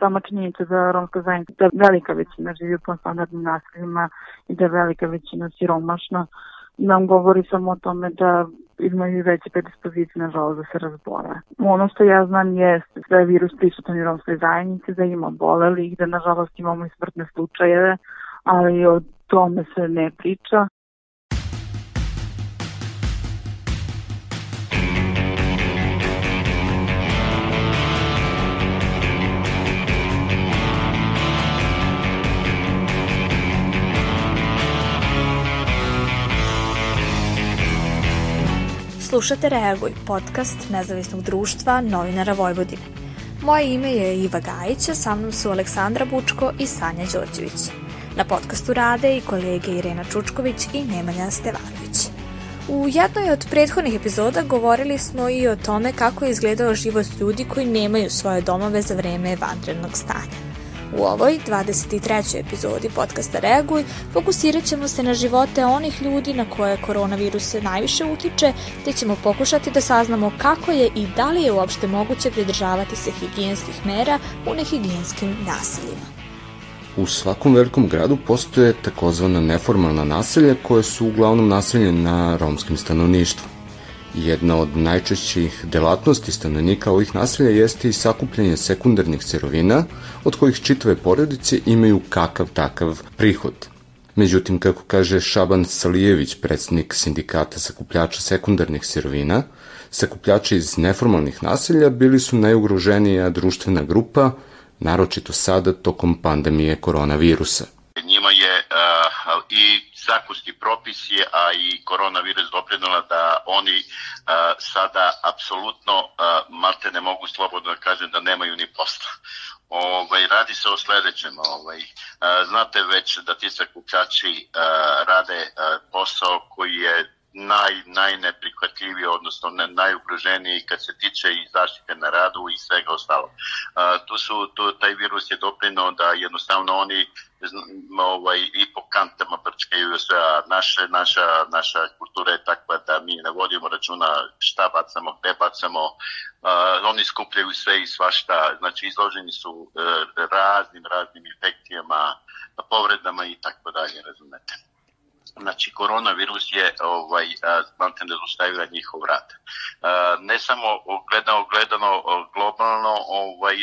sama činjenica da romska zajednica, da velika većina živi po standardnim naseljima i da velika većina siromašna, nam govori samo o tome da imaju veće predispozicije, nažalost, da se razbole. Ono što ja znam je da je virus prisutan u romskoj zajednici, da ima boleli i da, nažalost, imamo i smrtne slučajeve, ali o tome se ne priča. Slušate Reaguj, podcast nezavisnog društva novinara Vojvodine. Moje ime je Iva Gajić, a sa mnom su Aleksandra Bučko i Sanja Đorđević. Na podcastu rade i kolege Irena Čučković i Nemanja Stevanović. U jednoj od prethodnih epizoda govorili smo i o tome kako je izgledao život ljudi koji nemaju svoje domove za vreme vanrednog stanja. U ovoj 23. epizodi podcasta Reaguj fokusirat ćemo se na živote onih ljudi na koje koronavirus najviše utiče, te ćemo pokušati da saznamo kako je i da li je uopšte moguće pridržavati se higijenskih mera u nehigijenskim naseljima. U svakom velikom gradu postoje takozvana neformalna naselja koje su uglavnom naseljene na romskim stanovništvu. Jedna od najčešćih delatnosti stanovnika ovih naselja jeste i sakupljanje sekundarnih sirovina, od kojih čitave porodice imaju kakav takav prihod. Međutim, kako kaže Šaban Salijević, predsednik sindikata sakupljača sekundarnih sirovina, sakupljači iz neformalnih naselja bili su najugroženija društvena grupa, naročito sada tokom pandemije koronavirusa. Njima je uh, i zakonski propisi, a i koronavirus doprinula da oni a, sada apsolutno malte ne mogu slobodno da kažem da nemaju ni posla. Ovaj, radi se o sledećem. Ovaj, a, znate već da ti sakupljači a, rade a, posao koji je naj, najneprihvatljiviji, odnosno najugroženiji kad se tiče i zaštite na radu i svega ostalo. A, tu su, tu, taj virus je doprinuo da jednostavno oni ovaj, i po kantama brčkaju sve, a naše, naša, naša kultura je takva da mi ne vodimo računa šta bacamo, gde bacamo, uh, oni skupljaju sve i svašta, znači izloženi su uh, raznim, raznim infekcijama, povredama i tako dalje, razumete. Znači, koronavirus je ovaj, znate, ne zustavila njihov rad. Ne samo gledano, gledano globalno, ovaj,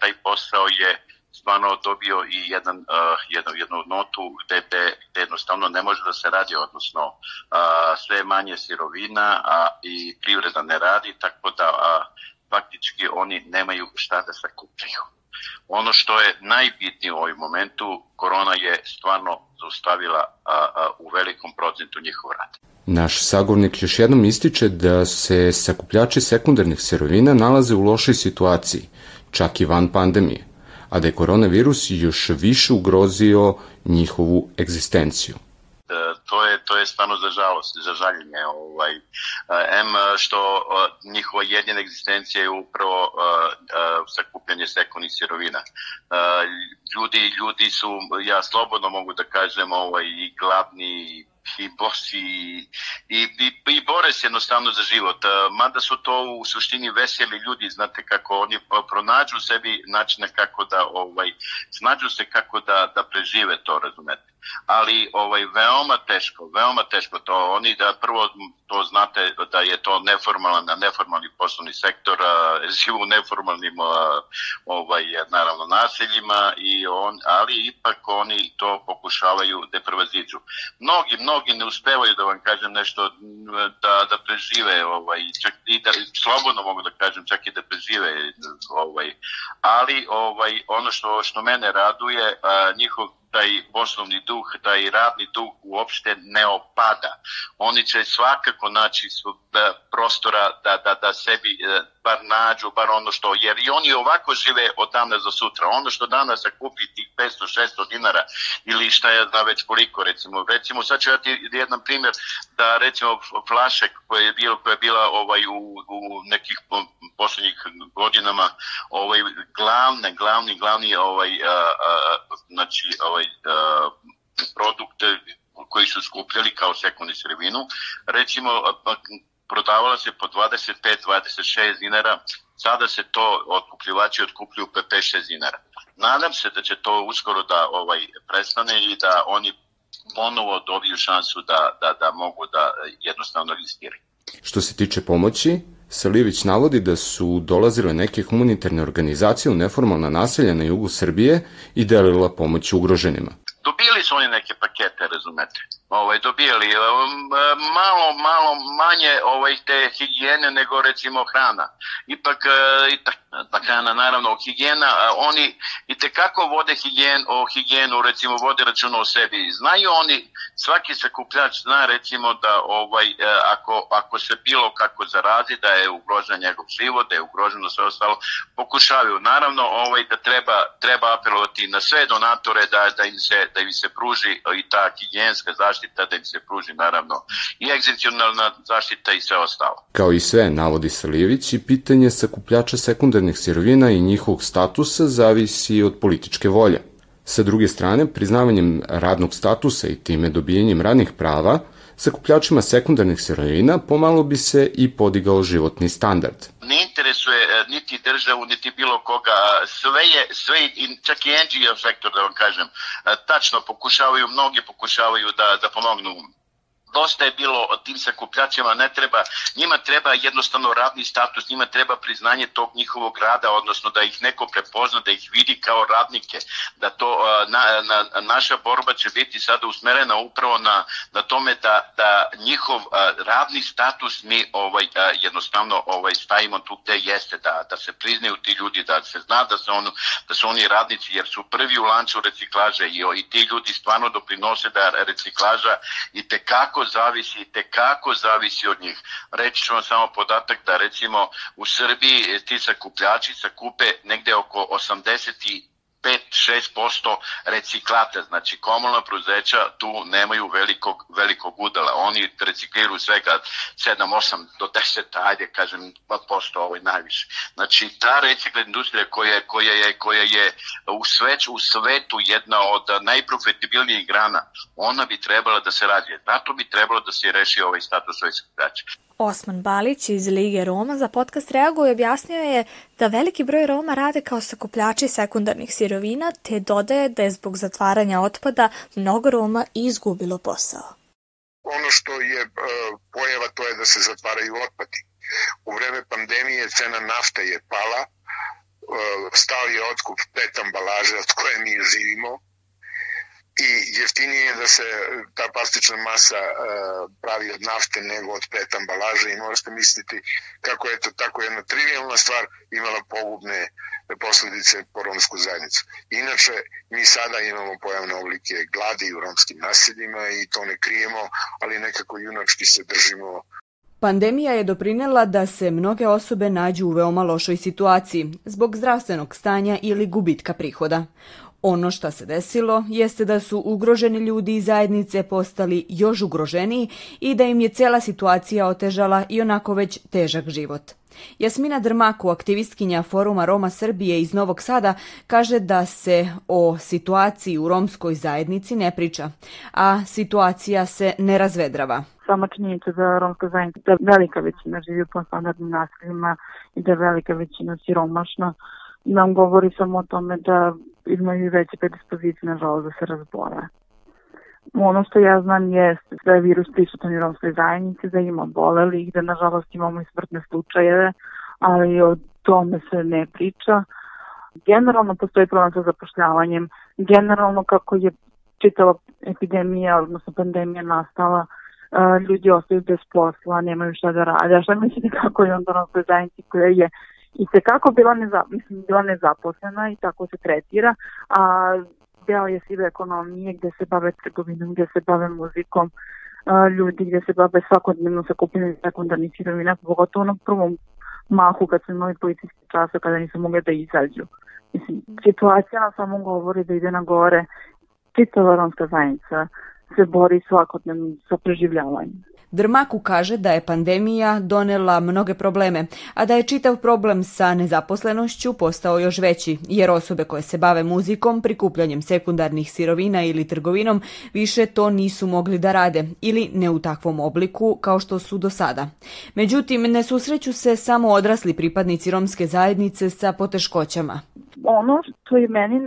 taj posao je stvarno dobio i jedan, uh, jednu, jednu notu gde, gde, jednostavno ne može da se radi, odnosno uh, sve manje sirovina a, i privreda ne radi, tako da a, faktički oni nemaju šta da sakupljaju. Ono što je najbitnije u ovom momentu, korona je stvarno zaustavila a, a, u velikom procentu njihov rad. Naš sagovornik još jednom ističe da se sakupljači sekundarnih sirovina nalaze u lošoj situaciji, čak i van pandemije a da je koronavirus još više ugrozio njihovu egzistenciju to je to je stvarno za žalost, za žaljenje. Ovaj em što njihova jedina egzistencija je upravo sakupljanje sekundarnih sirovina. Ljudi ljudi su ja slobodno mogu da kažem ovaj i gladni i bosi i, i, i bore se jednostavno za život. Mada su to u suštini veseli ljudi, znate kako oni pronađu sebi načine kako da ovaj snađu se kako da da prežive to, razumete ali ovaj veoma teško, veoma teško to. Oni da prvo to znate da je to neformalan, neformalni poslovni sektor, živu neformalnim ovaj naravno naseljima i on, ali ipak oni to pokušavaju da prevaziđu. Mnogi, mnogi ne uspevaju da vam kažem nešto da, da prežive ovaj čak i da slobodno mogu da kažem čak i da prežive ovaj ali ovaj ono što što mene raduje njihov taj poslovni duh, taj radni duh uopšte ne opada. Oni će svakako naći e, prostora da, da, da sebi e, bar nađu, bar ono što, jer i oni ovako žive od dana za sutra. Ono što danas se kupi tih 500-600 dinara ili šta je zna već koliko, recimo. Recimo, sad ću ja ti jedan primjer da recimo flašek koja je bila, koja je bila ovaj, u, u nekih poslednjih godinama ovaj, glavne, glavni, glavni ovaj, a, a, znači, ovaj, a, produkte koji su skupljali kao sekundarnu sirovinu. Recimo, prodavala se po 25-26 dinara, sada se to otkupljivači otkupljuju po 5-6 dinara. Nadam se da će to uskoro da ovaj prestane i da oni ponovo dobiju šansu da, da, da mogu da jednostavno riskiraju. Što se tiče pomoći, Salivić navodi da su dolazile neke humanitarne organizacije u neformalna naselja na jugu Srbije i delila pomoć ugroženima. Dobili su oni neke pakete, razumete ovaj, dobijali um, malo, malo manje ovaj, te higijene nego recimo hrana. Ipak e, i ta hrana, naravno, higijena, oni i tekako vode higijen, o higijenu, recimo, vode računa o sebi. Znaju oni, svaki sakupljač zna recimo da ovaj, e, ako, ako se bilo kako zarazi, da je ugrožen njegov život, da je ugroženo sve ostalo, pokušavaju. Naravno, ovaj, da treba, treba apelovati na sve donatore da, da, im se, da im se pruži i ta higijenska zaštita da im se pruži naravno i egzistencionalna zaštita i sve ostalo. Kao i sve, navodi Salijević, i pitanje sakupljača sekundarnih sirovina i njihovog statusa zavisi od političke volje. Sa druge strane, priznavanjem radnog statusa i time dobijenjem radnih prava, sakupljačima sekundarnih sirovina pomalo bi se i podigao životni standard. Ne interesuje e, niti državu, niti bilo koga, sve je, sve, čak i NGO sektor, da vam kažem, e, tačno pokušavaju, mnogi pokušavaju da, da pomognu dosta je bilo o tim sakupljačima, ne treba, njima treba jednostavno radni status, njima treba priznanje tog njihovog rada, odnosno da ih neko prepozna, da ih vidi kao radnike, da to na, na, naša borba će biti sada usmerena upravo na, na tome da, da njihov radni status mi ovaj jednostavno ovaj stavimo tu gde jeste, da, da se priznaju ti ljudi, da se zna da se, on, da su oni radnici, jer su prvi u lancu reciklaže i, i ti ljudi stvarno doprinose da reciklaža i tekako kako zavisi, te kako zavisi od njih. Reći ću vam samo podatak da recimo u Srbiji ti sakupljači sakupe negde oko 80 5-6% reciklata, znači komunalna preduzeća tu nemaju velikog, velikog udela, oni recikliraju svega 7-8 do 10, ajde kažem 2% ovaj najviše. Znači ta recikla industrija koja, koja, je, koja je u, sveć, u svetu jedna od najprofitabilnijih grana, ona bi trebala da se razvije. Zato bi trebalo da se reši ovaj status sakupljača. Osman Balić iz Lige Roma za podcast Reago i objasnio je da veliki broj Roma rade kao sakupljači sekundarnih sirovina, te dodaje da je zbog zatvaranja otpada mnogo Roma izgubilo posao. Ono što je uh, pojava to je da se zatvaraju otpadi. U vreme pandemije cena nafte je pala, uh, stao je otkup pet ambalaže od koje mi živimo, i jeftinije je da se ta plastična masa uh, pravi od nafte nego od pet ambalaže i možete misliti kako je to tako jedna trivialna stvar imala pogubne posledice po romsku zajednicu. Inače, mi sada imamo pojavne oblike gladi u romskim naseljima i to ne krijemo, ali nekako junački se držimo Pandemija je doprinela da se mnoge osobe nađu u veoma lošoj situaciji zbog zdravstvenog stanja ili gubitka prihoda. Ono što se desilo jeste da su ugroženi ljudi i zajednice postali još ugroženiji i da im je cela situacija otežala i onako već težak život. Jasmina Drmaku, aktivistkinja Foruma Roma Srbije iz Novog Sada, kaže da se o situaciji u romskoj zajednici ne priča, a situacija se ne razvedrava. Sama činjenica da romska zajednica, da velika većina živi po standardnim naseljima i da velika većina siromašna, nam govori samo o tome da imaju veće predispozicije, nažalost, da se razbole. Ono što ja znam jeste da je virus prisutan u romskoj zajednici, da ima boleli i da nažalost imamo i smrtne slučajeve, ali o tome se ne priča. Generalno postoji problem sa zapošljavanjem. Generalno kako je čitava epidemija, odnosno pandemija nastala, ljudi ostaju bez posla, nemaju šta da rade. A šta mislite kako je onda romskoj zajednici koja je i se kako bila, neza, mislim, bila nezaposlena i tako se tretira, a deo je sive ekonomije gde se bave trgovinom, gde se bave muzikom, a, ljudi gde se bave svakodnevno sakupljenjem sekundarnih sirovina, pogotovo na prvom mahu kad su imali policijski časa kada nisu mogli da izađu. Mislim, situacija nam samo govori da ide na gore. Čitava romska zajednica se bori svakodnevno sa preživljavanjem. Drmaku kaže da je pandemija donela mnoge probleme, a da je čitav problem sa nezaposlenošću postao još veći, jer osobe koje se bave muzikom, prikupljanjem sekundarnih sirovina ili trgovinom više to nisu mogli da rade ili ne u takvom obliku kao što su do sada. Međutim, ne susreću se samo odrasli pripadnici romske zajednice sa poteškoćama. ono što je meni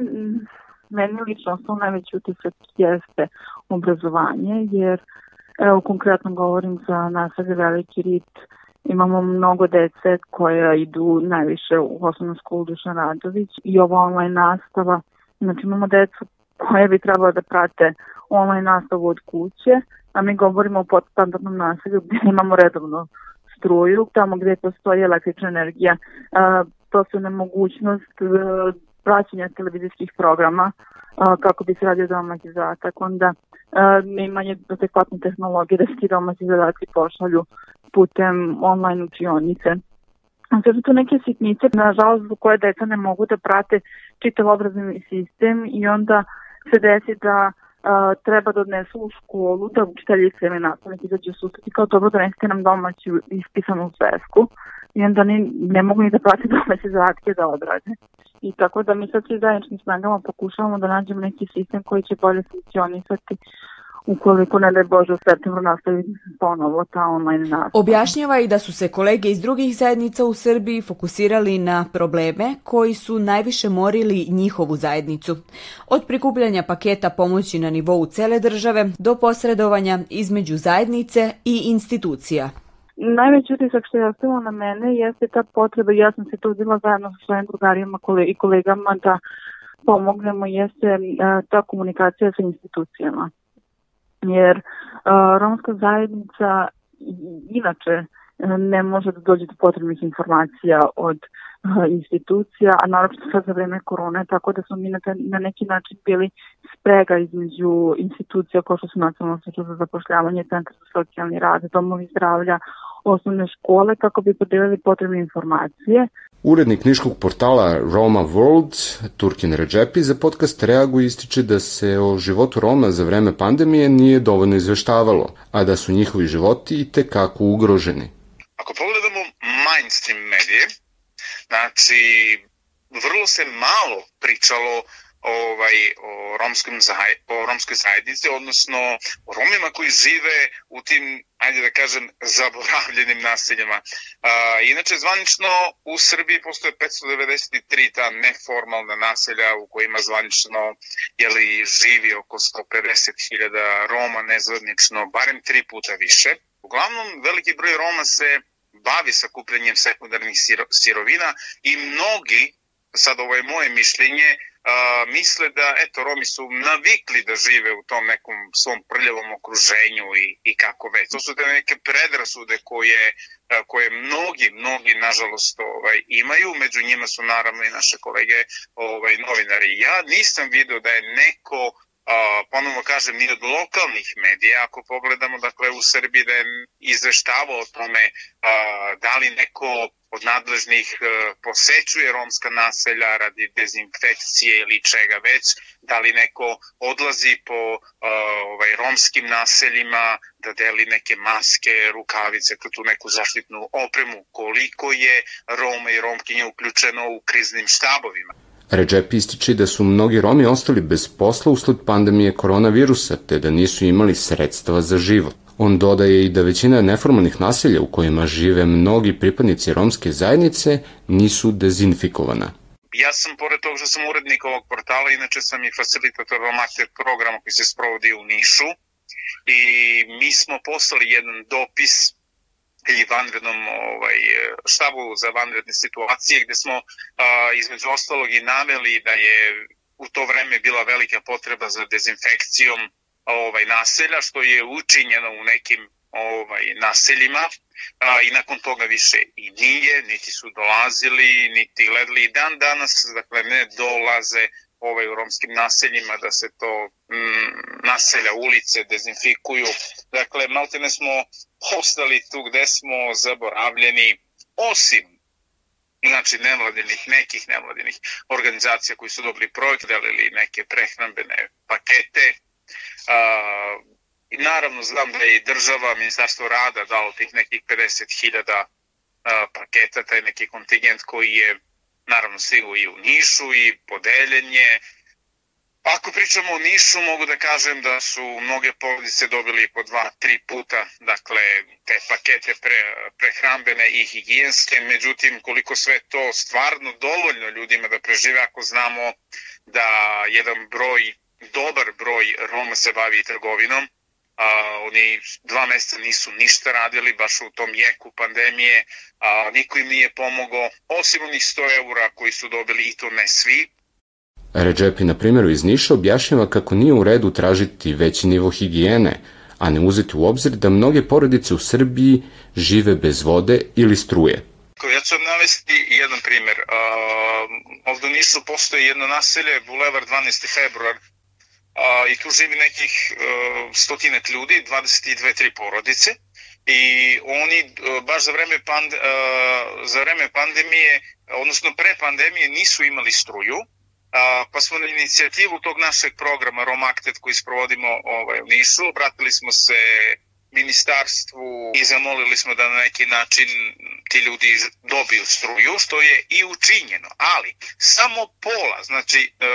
meni lično ostao najveći utisak jeste obrazovanje, jer evo konkretno govorim za naselje Veliki Rit, imamo mnogo dece koja idu najviše u osnovnu školu Dušan Radović i ova online nastava, znači imamo decu koje bi trebalo da prate online nastavu od kuće, a mi govorimo o podstandardnom naselju gde imamo redovno struju, tamo gde postoji električna energija, to su nemogućnost e, praćenja televizijskih programa kako bi se radio domaći zadatak, onda nemanje adekvatne tehnologije da se ti domaći zadaci pošalju putem online učionice. Sve su to neke sitnice, nažalost, zbog koje deca ne mogu da prate čitav obrazovni sistem i onda se desi da a, treba da odnesu u školu, da učiteljice ili nastavnik izađe sustati kao dobro donesite nam domaću ispisanu svesku i onda ni, ne mogu ni da prati domaće zadatke da odrade. I tako da mi sad svi zajedničnim snagama pokušavamo da nađemo neki sistem koji će bolje funkcionisati ukoliko ne daj Bože u septembru nastavi ponovo ta online nastava. Objašnjava i da su se kolege iz drugih zajednica u Srbiji fokusirali na probleme koji su najviše morili njihovu zajednicu. Od prikupljanja paketa pomoći na nivou cele države do posredovanja između zajednice i institucija. Najveći utisak što je ostalo na mene jeste ta potreba, ja sam se trudila zajedno sa svojim drugarima i kolegama da pomognemo, jeste ta komunikacija sa institucijama. Jer romska zajednica inače ne može da dođe do potrebnih informacija od institucija, a naravno sad za vreme korone, tako da smo mi na, na neki način bili sprega između institucija kao što su Nacionalna služba za zapošljavanje, Centar za socijalni rad, domovi zdravlja, osnovne škole kako bi podelili potrebne informacije. Urednik niškog portala Roma World, Turkin Ređepi, za podcast Reagu ističe da se o životu Roma za vreme pandemije nije dovoljno izveštavalo, a da su njihovi životi i tekako ugroženi. Ako pogledamo mainstream medije, znači vrlo se malo pričalo ovaj, o, romskom o romskoj zajednici, odnosno o Romima koji žive u tim, ajde da kažem, zaboravljenim naseljima. A, inače, zvanično u Srbiji postoje 593 ta neformalna naselja u kojima zvanično jeli, živi oko 150.000 Roma, nezvanično barem tri puta više. Uglavnom, veliki broj Roma se bavi sakupljanjem sekundarnih sirovina i mnogi, sad ovo je moje mišljenje, a, misle da, eto, Romi su navikli da žive u tom nekom svom prljavom okruženju i, i kako već. To su te neke predrasude koje, a, koje mnogi, mnogi, nažalost, ovaj, imaju. Među njima su naravno i naše kolege ovaj, novinari. Ja nisam video da je neko a, ponovno kažem, ni od lokalnih medija, ako pogledamo, dakle, u Srbiji da je izveštavao o tome a, da li neko od nadležnih e, posećuje romska naselja radi dezinfekcije ili čega već, da li neko odlazi po uh, ovaj, romskim naseljima da deli neke maske, rukavice, tu neku zaštitnu opremu, koliko je Roma i Romkinja uključeno u kriznim štabovima. Redžep ističe da su mnogi Romi ostali bez posla usled pandemije koronavirusa, te da nisu imali sredstva za život. On dodaje i da većina neformalnih naselja u kojima žive mnogi pripadnici romske zajednice nisu dezinfikovana. Ja sam, pored toga što sam urednik ovog portala, inače sam i facilitator Romaster programa koji se sprovodi u Nišu i mi smo poslali jedan dopis i vanrednom ovaj, štabu za vanredne situacije gde smo a, između ostalog i naveli da je u to vreme bila velika potreba za dezinfekcijom ovaj naselja što je učinjeno u nekim ovaj naseljima a, i nakon toga više i nije, niti su dolazili, niti gledali. I dan danas, dakle ne dolaze ovaj, u romskim naseljima da se to mm, naselja, ulice dezinfikuju. Dakle, malte ne smo ostali tu gde smo zaboravljeni, osim znači nevladinih, nekih nevladinih organizacija koji su dobri projekt, delili neke prehrambene pakete, A, I naravno znam da je i država, ministarstvo rada dalo tih nekih 50.000 paketa, taj neki kontingent koji je naravno stigao i u Nišu i podeljen je. Ako pričamo o Nišu, mogu da kažem da su mnoge porodice dobili po dva, tri puta, dakle, te pakete pre, prehrambene i higijenske, međutim, koliko sve to stvarno dovoljno ljudima da prežive, ako znamo da jedan broj, dobar broj Roma se bavi trgovinom, a, oni dva meseca nisu ništa radili, baš u tom jeku pandemije, a, niko im nije pomogao, osim onih 100 eura koji su dobili i to ne svi, Ređepi na primjeru iz Niša objašnjava kako nije u redu tražiti veći nivo higijene, a ne uzeti u obzir da mnoge porodice u Srbiji žive bez vode ili struje. Ja ću vam navesti jedan primjer. Uh, ovde u Nišu postoje jedno naselje, Bulevar 12. februar, uh, i tu živi nekih uh, stotinak ljudi, 22-3 porodice, i oni uh, baš za vreme, pand, uh, za vreme pandemije, odnosno pre pandemije nisu imali struju, pa smo na inicijativu tog našeg programa Romaktet koji sprovodimo ovaj, u obratili smo se ministarstvu i zamolili smo da na neki način ti ljudi dobiju struju, što je i učinjeno, ali samo pola, znači e,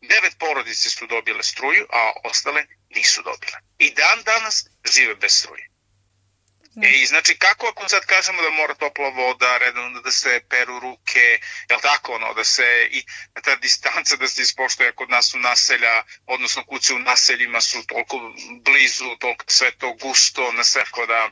devet porodice su dobile struju, a ostale nisu dobile. I dan danas žive bez struje. E, I znači kako ako sad kažemo da mora topla voda, redovno da se peru ruke, jel tako ono, da se i ta distanca da se ispoštuje kod nas u naselja, odnosno kuće u naseljima su toliko blizu, toliko sve to gusto, na sve da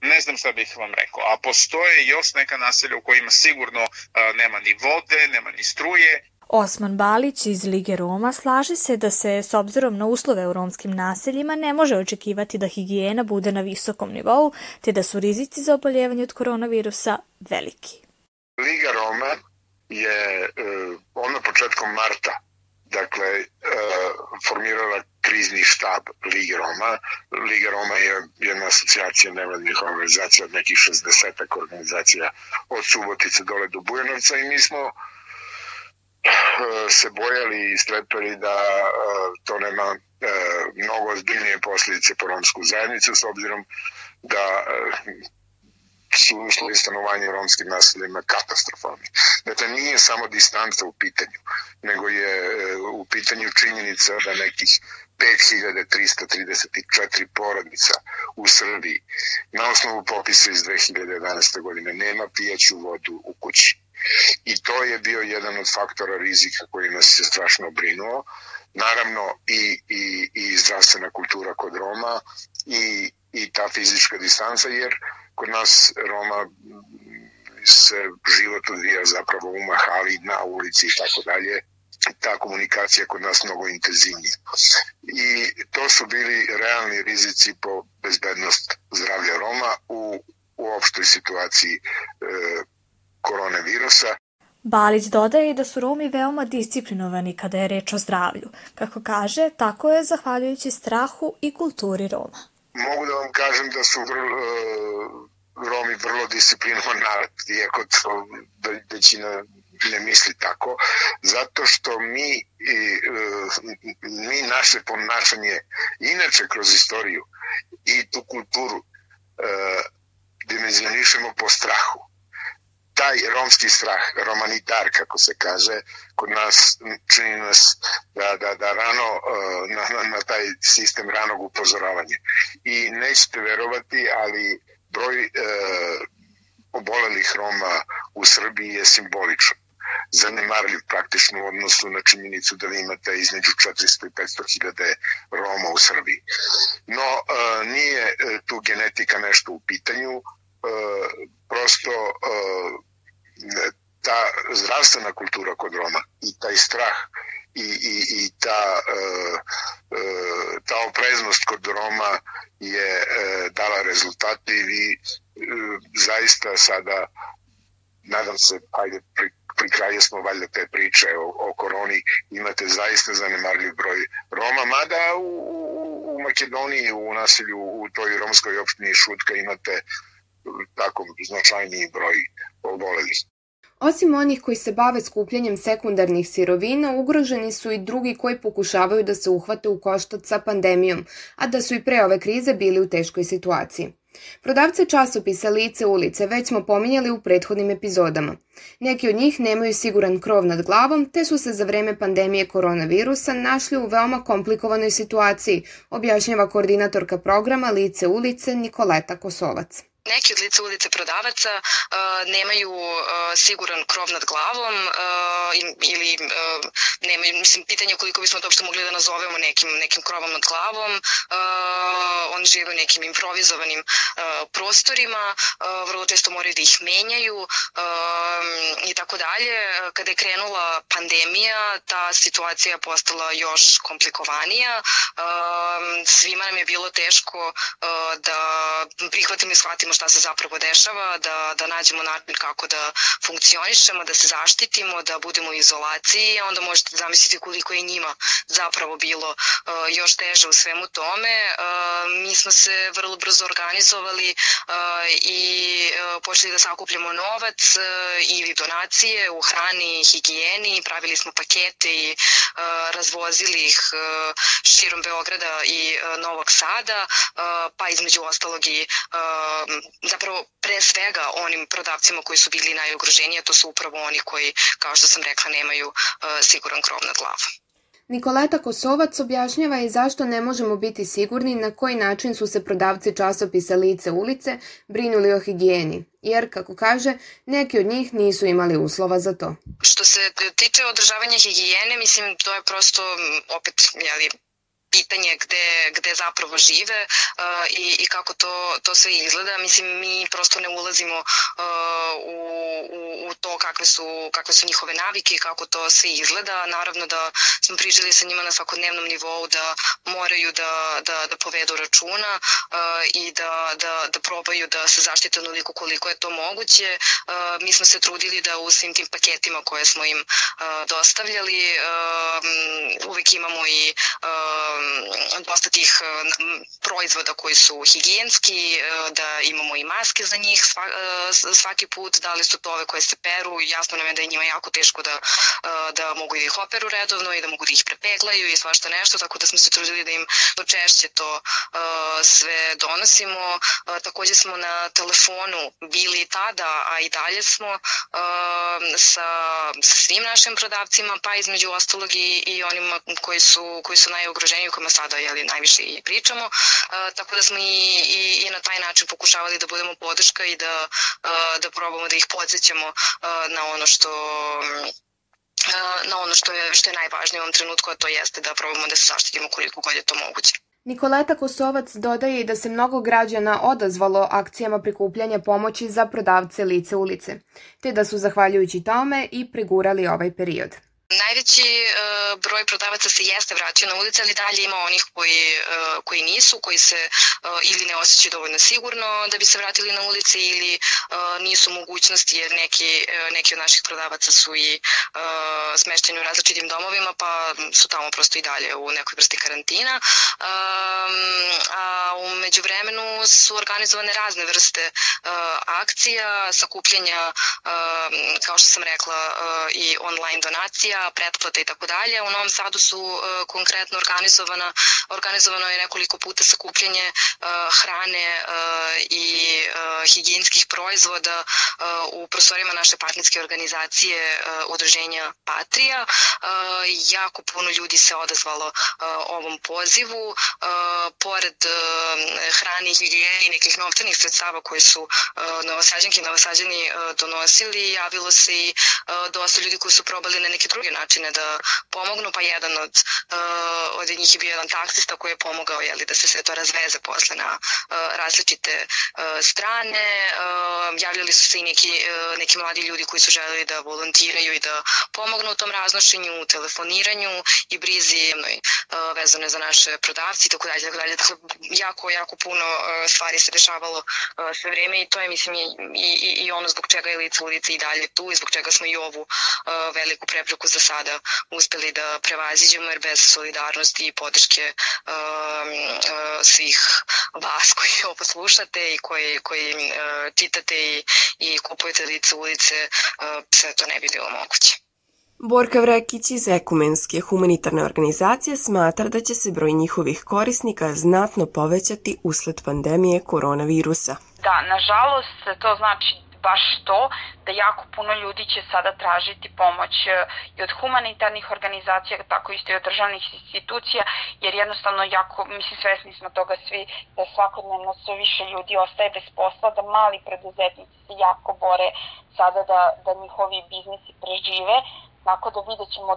ne znam šta bih vam rekao. A postoje još neka naselja u kojima sigurno a, nema ni vode, nema ni struje, Osman Balić iz Lige Roma slaže se da se, s obzirom na uslove u romskim naseljima, ne može očekivati da higijena bude na visokom nivou, te da su rizici za oboljevanje od koronavirusa veliki. Liga Roma je uh, ono početkom marta dakle, uh, formirala krizni štab Lige Roma. Liga Roma je jedna asocijacija nevladnih organizacija nekih 60 organizacija od Subotice dole do Bujanovca i mi smo se bojali i strepeli da e, to nema e, mnogo ozbiljnije posljedice po romsku zajednicu s obzirom da e, su uslovi stanovanja u romskim naseljima katastrofalni. Dakle, nije samo distanca u pitanju, nego je u pitanju činjenica da nekih 5334 porodica u Srbiji na osnovu popisa iz 2011. godine nema pijaću vodu u kući. I to je bio jedan od faktora rizika koji nas se strašno brinuo. Naravno i, i, i zdravstvena kultura kod Roma i, i ta fizička distanca, jer kod nas Roma se život odvija zapravo u mahali, na ulici i tako dalje ta komunikacija kod nas mnogo intenzivnija. I to su bili realni rizici po bezbednost zdravlja Roma u, u opštoj situaciji e, koronavirusa. Balić dodaje da su Romi veoma disciplinovani kada je reč o zdravlju. Kako kaže, tako je zahvaljujući strahu i kulturi Roma. Mogu da vam kažem da su vrlo, uh, Romi vrlo disciplinovan narod, iako to većina ne misli tako, zato što mi, uh, mi naše ponašanje inače kroz istoriju i tu kulturu uh, dimenzionišemo po strahu taj romski strah, romanitar, kako se kaže, kod nas čini nas da, da, da rano uh, na, na, taj sistem ranog upozoravanja. I nećete verovati, ali broj uh, obolelih Roma u Srbiji je simboličan zanemarljiv praktično u odnosu na činjenicu da vi imate između 400 i 500 hiljade Roma u Srbiji. No, uh, nije tu genetika nešto u pitanju, prosto ta zdravstvena kultura kod Roma i taj strah i, i, i ta, ta opreznost kod Roma je dala rezultate i vi zaista sada nadam se, ajde, pri, pri kraju smo valjda te priče o, o koroni, imate zaista zanemarljiv broj Roma, mada u, u Makedoniji, u naselju, u toj romskoj opštini Šutka imate tako značajniji broj obolelih. Osim onih koji se bave skupljanjem sekundarnih sirovina, ugroženi su i drugi koji pokušavaju da se uhvate u koštac sa pandemijom, a da su i pre ove krize bili u teškoj situaciji. Prodavce časopisa Lice ulice već smo pominjali u prethodnim epizodama. Neki od njih nemaju siguran krov nad glavom, te su se za vreme pandemije koronavirusa našli u veoma komplikovanoj situaciji, objašnjava koordinatorka programa Lice ulice Nikoleta Kosovac. Neki od lica ulice prodavaca uh, nemaju uh, siguran krov nad glavom uh, ili uh, nemaju, mislim, pitanje koliko bismo to uopšte mogli da nazovemo nekim, nekim krovom nad glavom. Uh, oni žive u nekim improvizovanim uh, prostorima, uh, vrlo često moraju da ih menjaju uh, i tako dalje. Kada je krenula pandemija, ta situacija je postala još komplikovanija. Uh, svima nam je bilo teško uh, da prihvatimo i shvatimo vidimo šta se zapravo dešava, da, da nađemo način kako da funkcionišemo, da se zaštitimo, da budemo u izolaciji, onda možete zamisliti koliko je njima zapravo bilo uh, još teže u svemu tome. Uh, mi smo se vrlo brzo organizovali uh, i počeli da sakupljamo novac ili donacije u hrani, higijeni, pravili smo pakete i razvozili ih širom Beograda i Novog Sada, pa između ostalog i zapravo pre svega onim prodavcima koji su bili najugroženiji, to su upravo oni koji, kao što sam rekla, nemaju uh, siguran krov nad glavom. Nikoleta Kosovac objašnjava i zašto ne možemo biti sigurni na koji način su se prodavci časopisa Lice ulice brinuli o higijeni, jer, kako kaže, neki od njih nisu imali uslova za to. Što se tiče održavanja higijene, mislim, to je prosto, opet, jeli, pitanje gde, gde zapravo žive uh, i, i kako to, to sve izgleda. Mislim, mi prosto ne ulazimo uh, u, u, u to kakve su, kakve su njihove navike i kako to sve izgleda. Naravno da smo pričali sa njima na svakodnevnom nivou da moraju da, da, da povedu računa uh, i da, da, da probaju da se zaštite onoliko koliko je to moguće. Uh, mi smo se trudili da u svim tim paketima koje smo im uh, dostavljali uh, uvek imamo i uh, dosta tih proizvoda koji su higijenski, da imamo i maske za njih svaki put, da li su to ove koje se peru, jasno nam je da je njima jako teško da, da mogu da ih operu redovno i da mogu da ih prepeglaju i svašta nešto, tako da smo se trudili da im to češće to sve donosimo. Takođe smo na telefonu bili tada, a i dalje smo sa, sa svim našim prodavcima, pa između ostalog i, i onima koji su, koji su najugroženiji kojima sada jeli, najviše i pričamo, tako da smo i, i, i na taj način pokušavali da budemo podrška i da, da probamo da ih podsjećamo na ono što na ono što je, što je najvažnije u ovom trenutku, a to jeste da probamo da se zaštitimo koliko god je to moguće. Nikoleta Kosovac dodaje da se mnogo građana odazvalo akcijama prikupljanja pomoći za prodavce lice ulice, te da su zahvaljujući tome i pregurali ovaj period. Najveći uh, broj prodavaca se jeste vratio na ulice, ali dalje ima onih koji, uh, koji nisu, koji se uh, ili ne osjećaju dovoljno sigurno da bi se vratili na ulice ili nisu mogućnosti jer neki, neki od naših prodavaca su i smešteni u različitim domovima pa su tamo prosto i dalje u nekoj vrsti karantina. Um, a umeđu vremenu su organizovane razne vrste akcija, sakupljenja, uh, kao što sam rekla, i online donacija, pretplata i tako dalje. U Novom Sadu su uh, konkretno organizovana, organizovano je nekoliko puta sakupljanje uh, hrane uh, i uh, higijenskih proizvoda uh, u prostorijama naše partnerske organizacije uh, udruženja Patrija. Uh, jako puno ljudi se odazvalo uh, ovom pozivu. Uh, pored uh, hrane i higijene i nekih novčanih sredstava koje su uh, novosađanke i novosađani uh, donosili, javilo se i uh, dosta ljudi koji su probali na neke druge načine da pomognu, pa jedan od, uh, od njih je bio jedan taksista koji je pomogao jeli, da se sve to razveze posle na uh, različite uh, strane. Uh, javljali su se i neki, uh, neki mladi ljudi koji su želeli da volontiraju i da pomognu u tom raznošenju, telefoniranju i brizi uh, vezane za naše prodavci i tako dalje, tako dalje. Dakle, jako, jako puno uh, stvari se dešavalo uh, sve vreme i to je, mislim, i, i, i ono zbog čega je lica ulica i dalje tu i zbog čega smo i ovu uh, veliku prepreku za sada uspeli da prevaziđemo, jer bez solidarnosti i podrške uh, uh, svih vas koji ovo slušate i koji, koji uh, čitate i, i kupujete lice ulice, uh, sve to ne bi bilo moguće. Borka Vrekić iz Ekumenske humanitarne organizacije smatra da će se broj njihovih korisnika znatno povećati usled pandemije koronavirusa. Da, nažalost, to znači baš to da jako puno ljudi će sada tražiti pomoć e, i od humanitarnih organizacija, tako isto i od državnih institucija, jer jednostavno jako, mislim, svesni smo toga svi da svakodnevno sve više ljudi ostaje bez posla, da mali preduzetnici se jako bore sada da, da njihovi biznisi prežive, Tako da vidjet ćemo,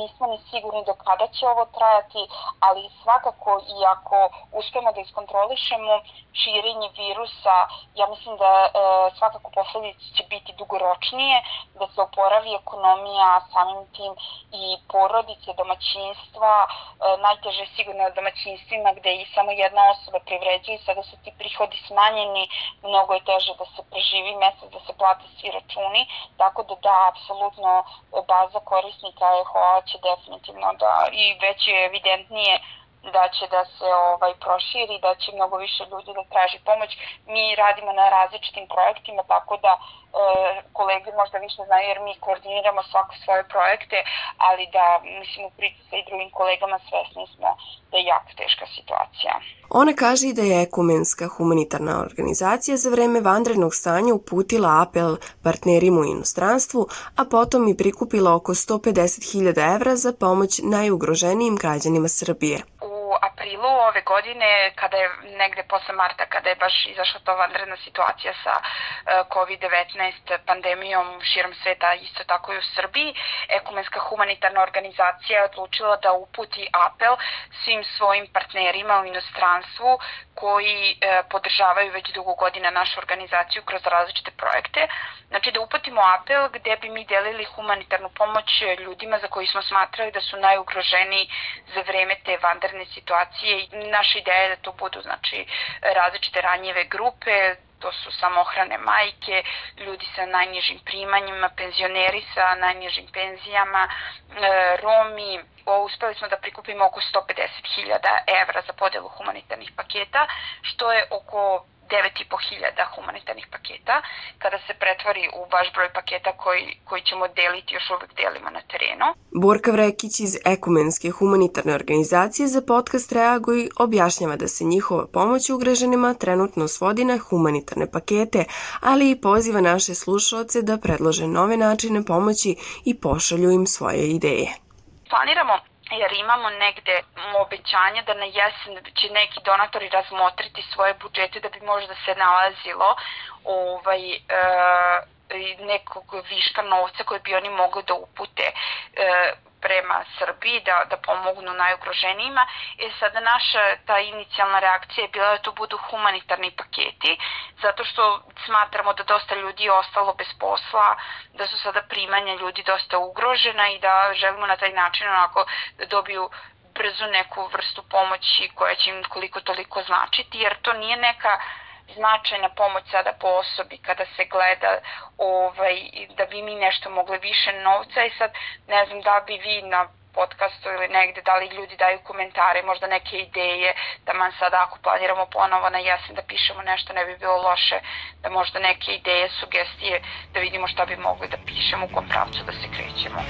nismo ni sigurni do kada će ovo trajati, ali svakako i ako uspemo da iskontrolišemo širenje virusa, ja mislim da e, svakako posledice će biti dugoročnije, da se oporavi ekonomija, samim tim i porodice, domaćinstva, e, najteže sigurno domaćinstvima gde i samo jedna osoba privređuje, sada su ti prihodi smanjeni, mnogo je teže da se preživi mesec, da se plate svi računi, tako da da, apsolutno baza korisnika EHO će definitivno da i već je evidentnije da će da se ovaj proširi, da će mnogo više ljudi da traži pomoć. Mi radimo na različitim projektima, tako da kolege možda više znaju jer mi koordiniramo svako svoje projekte, ali da, mislim, u priči sa i drugim kolegama svesni smo da je jako teška situacija. Ona kaže i da je ekumenska humanitarna organizacija za vreme vanrednog stanja uputila apel partnerima u inostranstvu, a potom i prikupila oko 150.000 evra za pomoć najugroženijim građanima Srbije. U aprilu ove godine, kada je negde posle marta, kada je baš izašla to vanredna situacija sa e, COVID-19 pandemijom širom sveta, isto tako i u Srbiji, Ekumenska humanitarna organizacija je odlučila da uputi apel svim svojim partnerima u inostranstvu koji e, podržavaju već dugo godina našu organizaciju kroz različite projekte. Znači da uputimo apel gde bi mi delili humanitarnu pomoć ljudima za koji smo smatrali da su najugroženiji za vreme te vanredne situacije. Naša ideja je da to budu znači, različite ranjive grupe, to su samohrane majke, ljudi sa najnižim primanjima, penzioneri sa najnižim penzijama, e, Romi, uspeli smo da prikupimo oko 150.000 evra za podelu humanitarnih paketa, što je oko 9.500 humanitarnih paketa, kada se pretvori u baš broj paketa koji, koji ćemo deliti, još uvek delimo na terenu. Borka Vrekić iz Ekumenske humanitarne organizacije za podcast Reaguj objašnjava da se njihova pomoć ugraženima trenutno svodi na humanitarne pakete, ali i poziva naše slušalce da predlože nove načine pomoći i pošalju im svoje ideje. Planiramo jer imamo negde obećanje da na jesen će neki donatori razmotriti svoje budžete da bi možda se nalazilo ovaj, e, nekog viška novca koje bi oni mogli da upute e, prema Srbiji, da, da pomognu najugroženijima. E sada naša ta inicijalna reakcija je bila da to budu humanitarni paketi, zato što smatramo da dosta ljudi je ostalo bez posla, da su sada primanja ljudi dosta ugrožena i da želimo na taj način onako da dobiju brzo neku vrstu pomoći koja će im koliko toliko značiti, jer to nije neka značajna pomoć sada po osobi kada se gleda ovaj, da bi mi nešto mogli više novca i sad ne znam da bi vi na podcastu ili negde, da li ljudi daju komentare, možda neke ideje, da man sada ako planiramo ponovo na jesen da pišemo nešto, ne bi bilo loše da možda neke ideje, sugestije, da vidimo šta bi mogli da pišemo, u kom pravcu da se krećemo.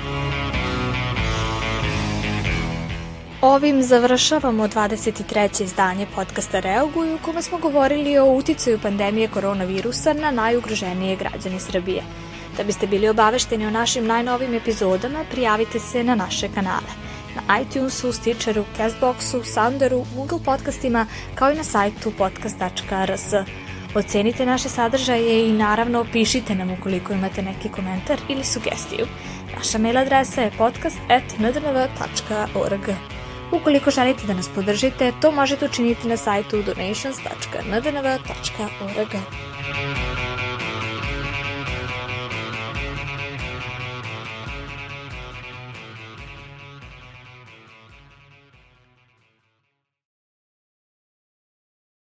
Ovim završavamo 23. izdanje podcasta Reaguju u kome smo govorili o uticaju pandemije koronavirusa na najugroženije građane Srbije. Da biste bili obavešteni o našim najnovim epizodama, prijavite se na naše kanale. Na iTunesu, Stitcheru, Castboxu, Sounderu, Google podcastima, kao i na sajtu podcast.rs. Ocenite naše sadržaje i naravno pišite nam ukoliko imate neki komentar ili sugestiju. Naša mail adresa je podcast.ndnv.org. Ukoliko želite da nas podržite, to možete učiniti na sajtu donations.ndnv.org.